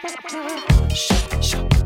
Shut, shut.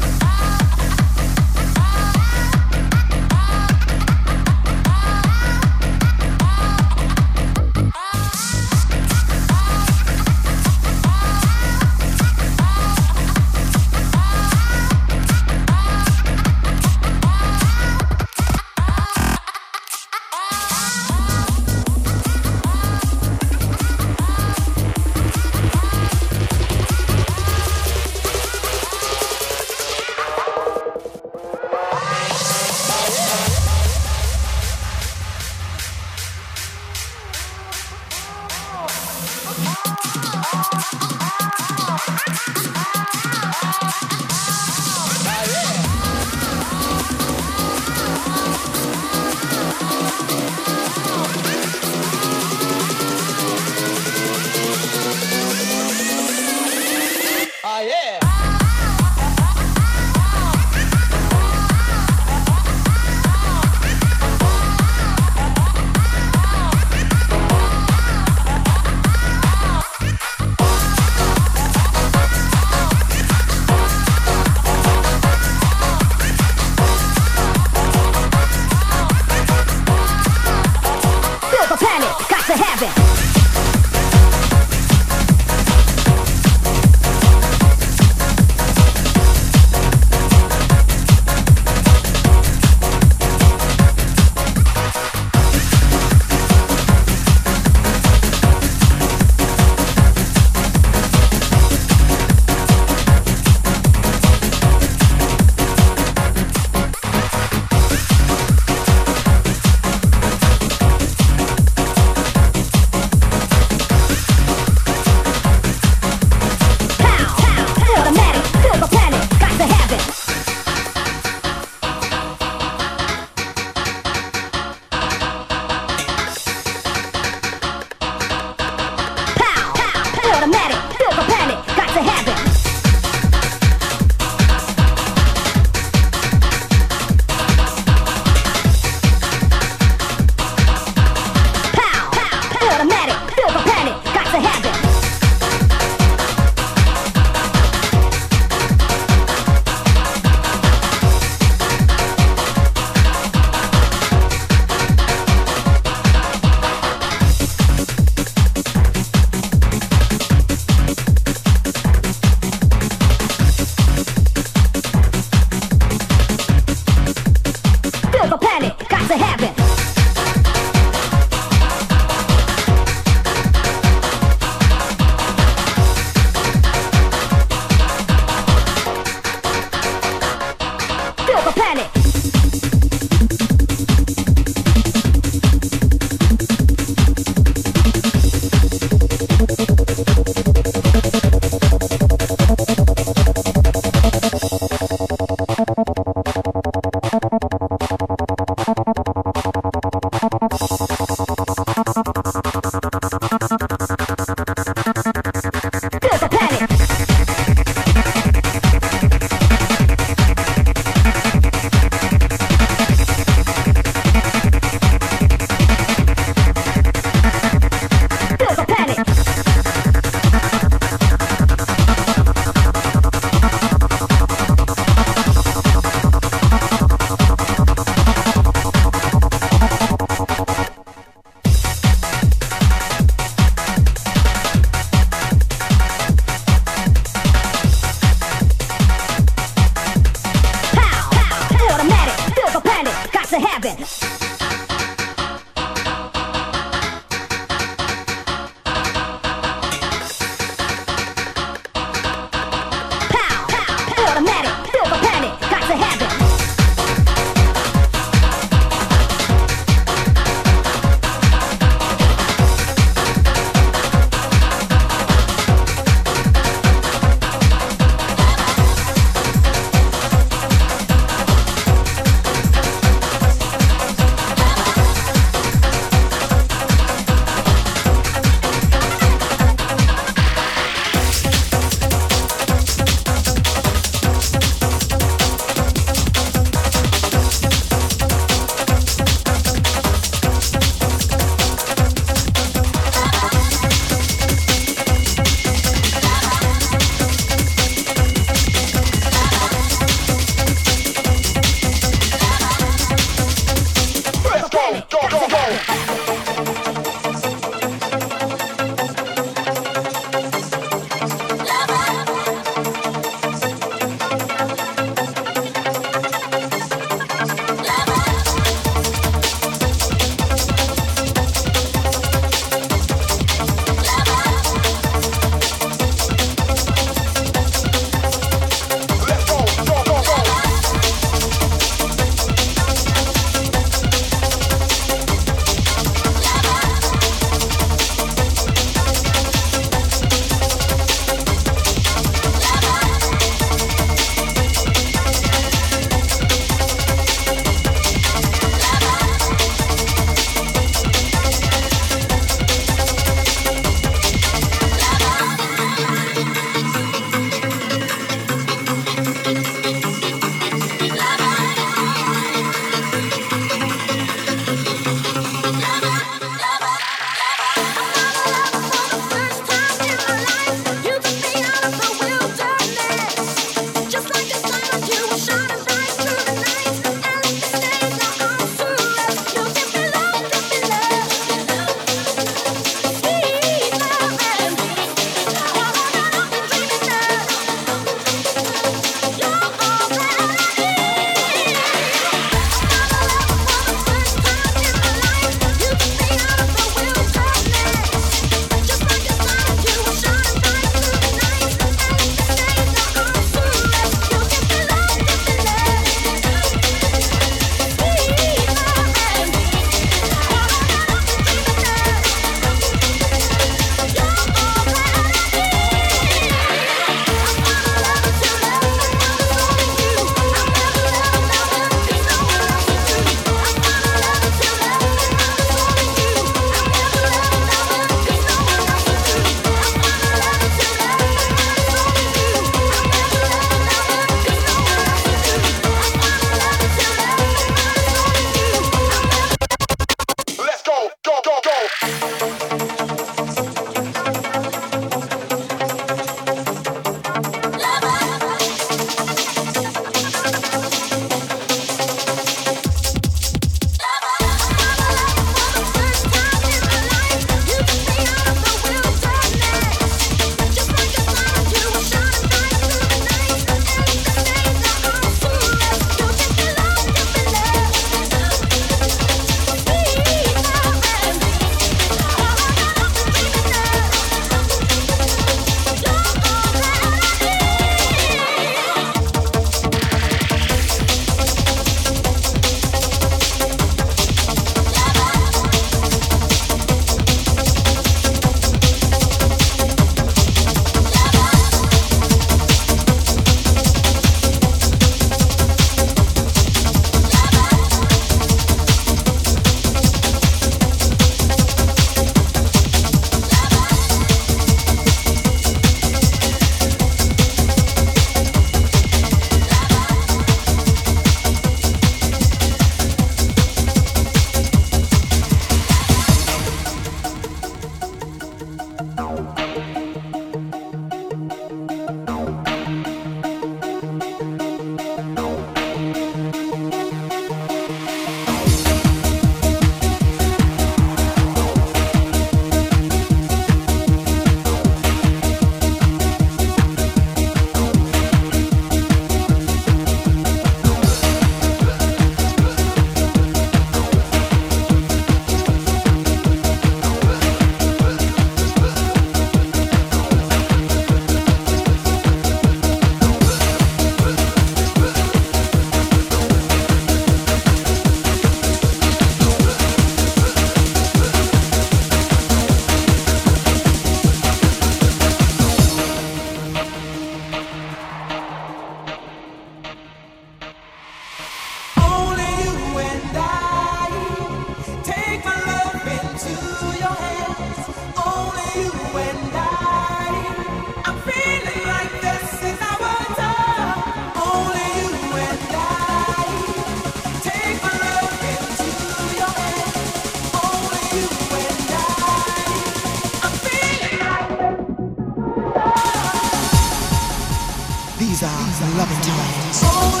and loving times.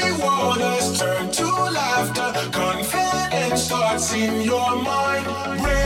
Stormy waters turn to laughter. Confidence starts in your mind.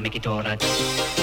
make it all right.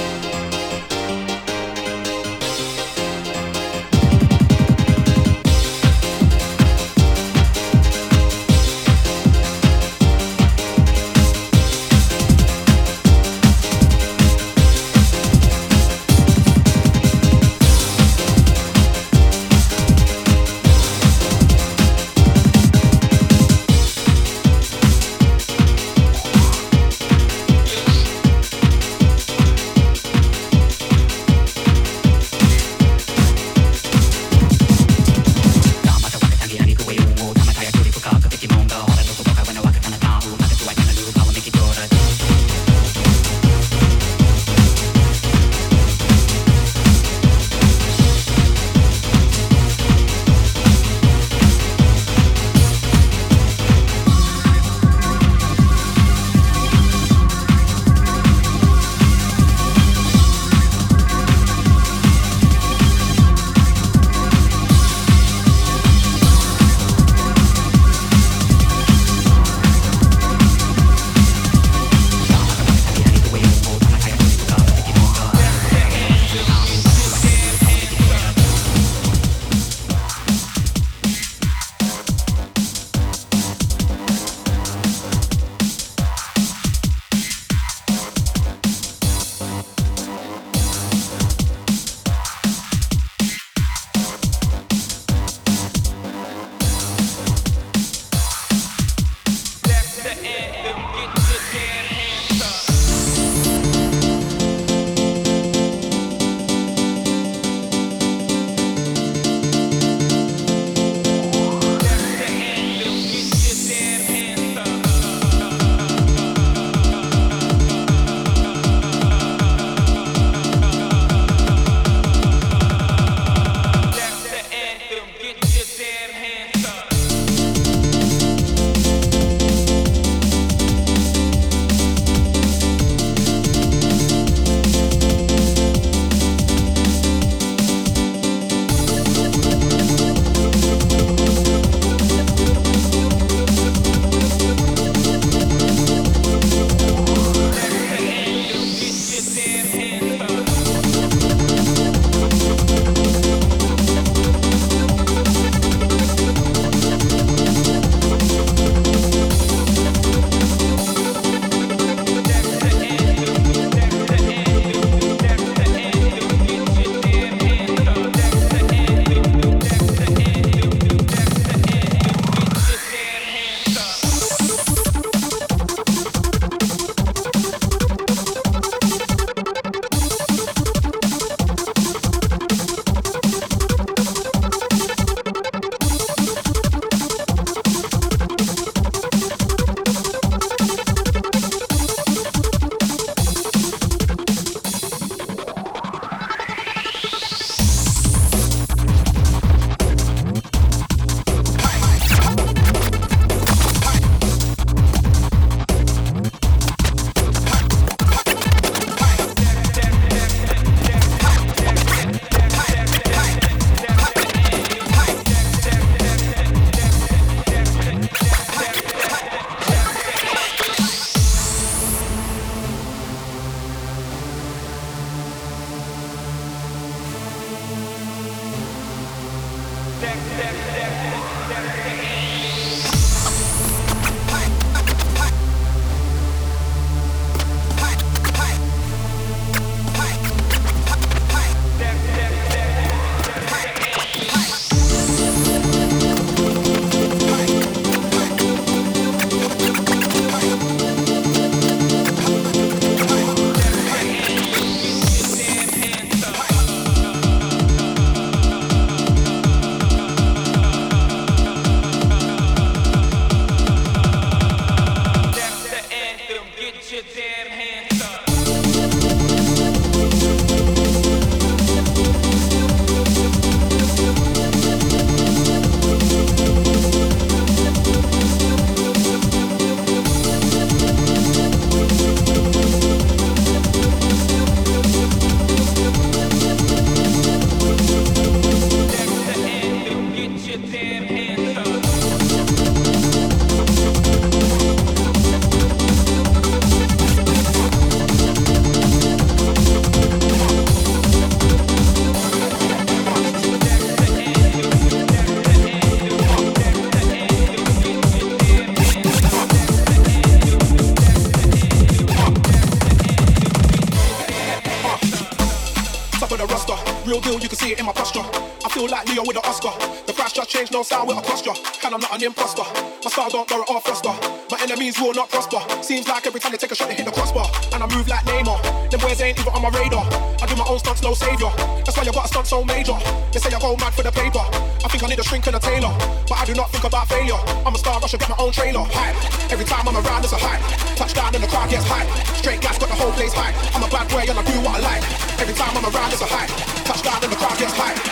stunt so major. They say I go mad for the paper. I think I need a shrink and a tailor. But I do not think about failure. I'm a star, I should get my own trailer. Hype. Every time I'm around, there's a hype. Touchdown and the crowd gets hype. Straight guys got the whole place hype. I'm a bad boy and I do what I like. Every time I'm around, there's a hype. Touchdown and the crowd gets hype.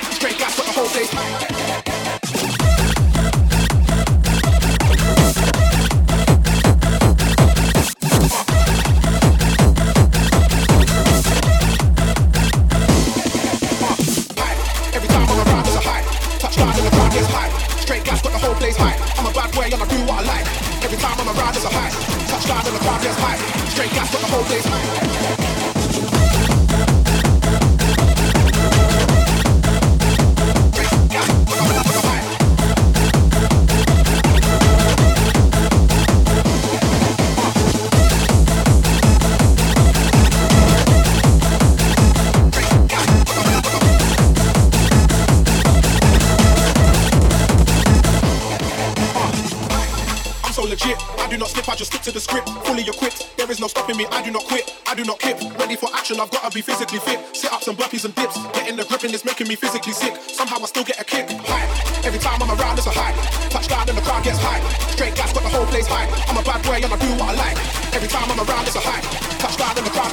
me, I do not quit, I do not kip. Ready for action, I've gotta be physically fit. Sit ups and burpees and dips. Getting the grip and it's making me physically sick. Somehow I still get a kick. Hype. Every time I'm around, it's a hype. Touchdown and the crowd gets hype. Straight gas, got the whole place hype. I'm a bad boy and I do what I like. Every time I'm around, it's a hype. Touchdown and the crowd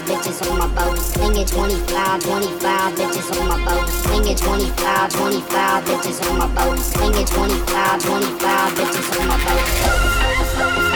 25 bitches on my boat. Sling it 25, 25 bitches on my boat. Sling it 25, 25 bitches on my boat. Sling it 25, 25 bitches on my boat.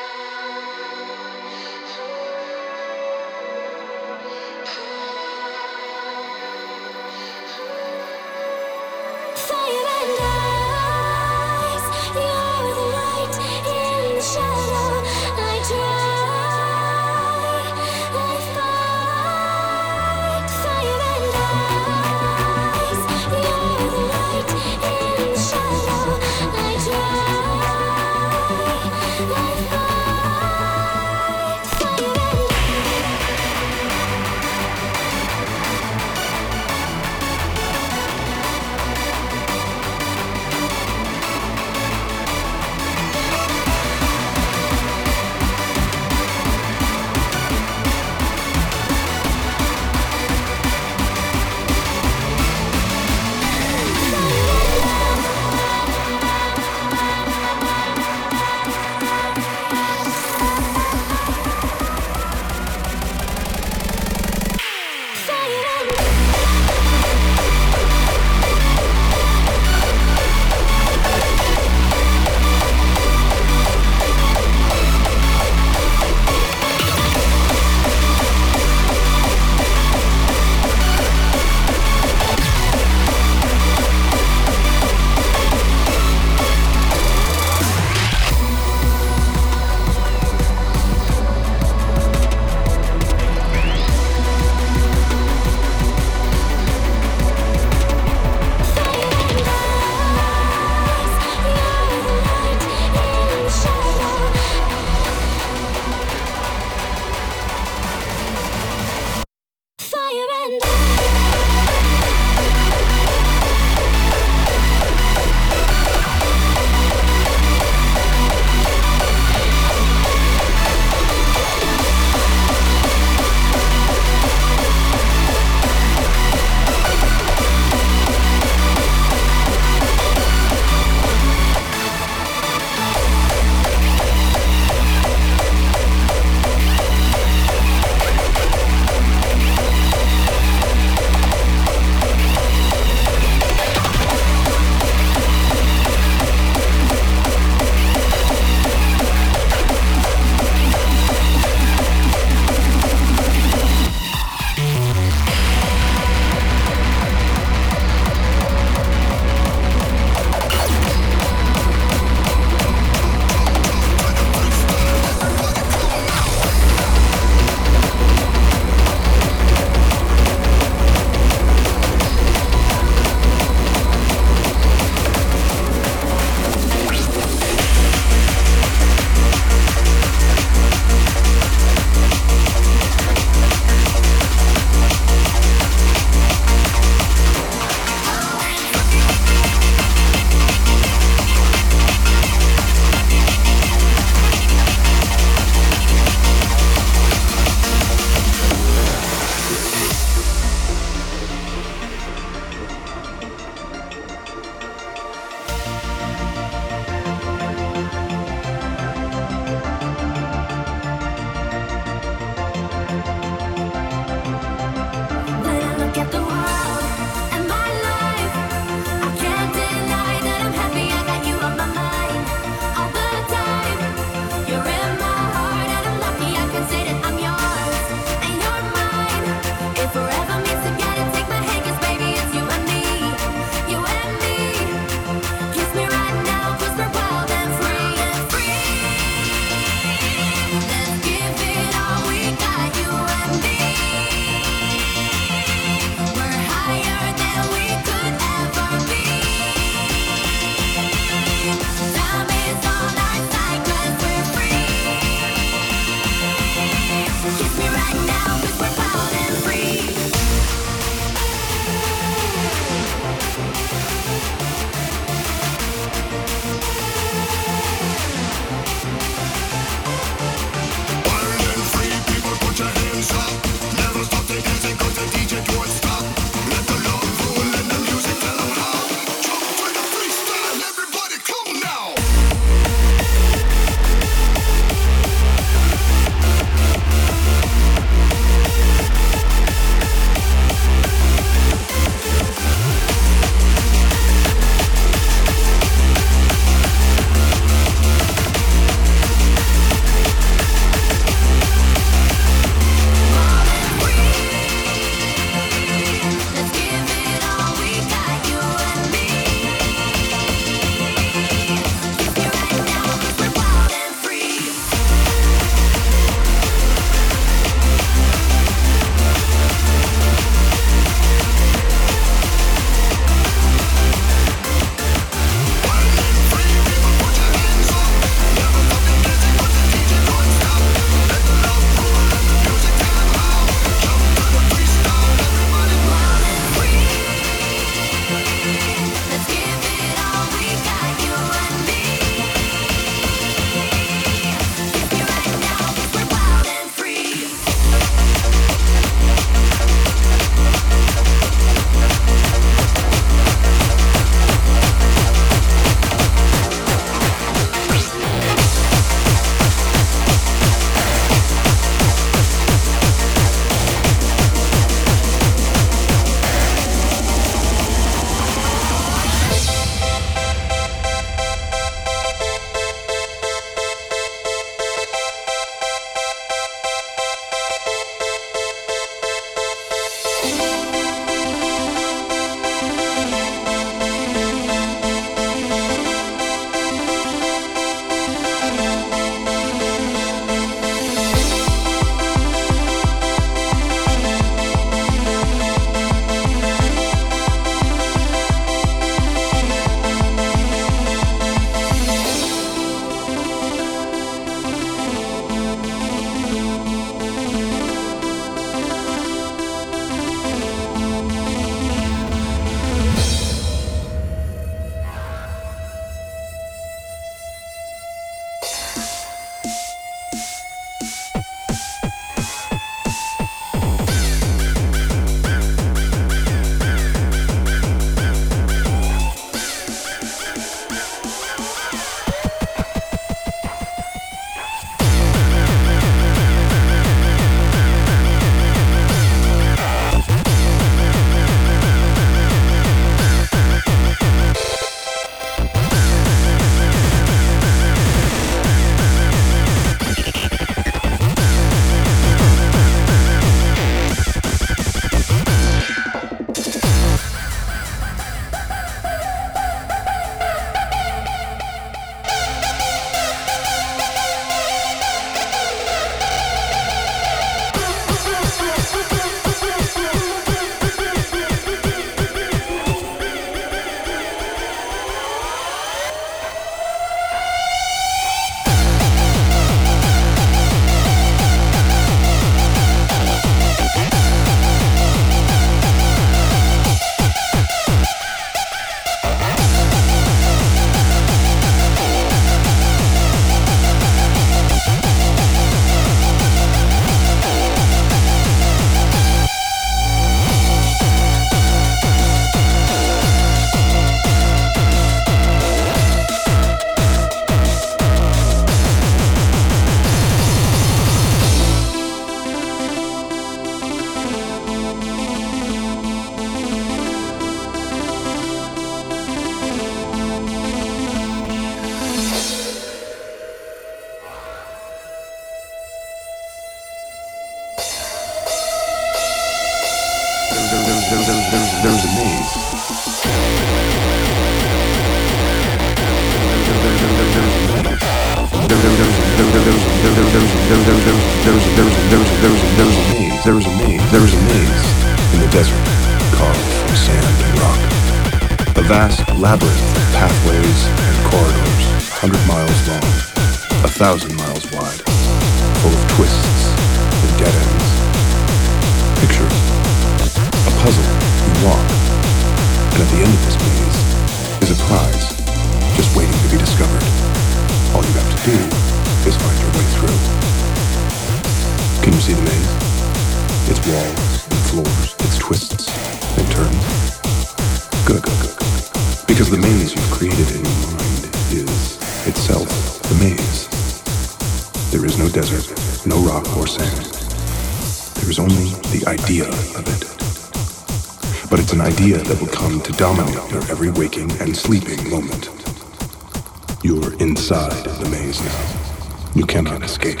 You cannot escape.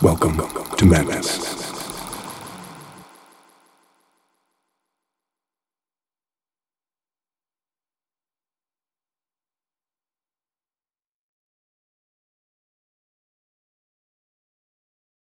Welcome to madness.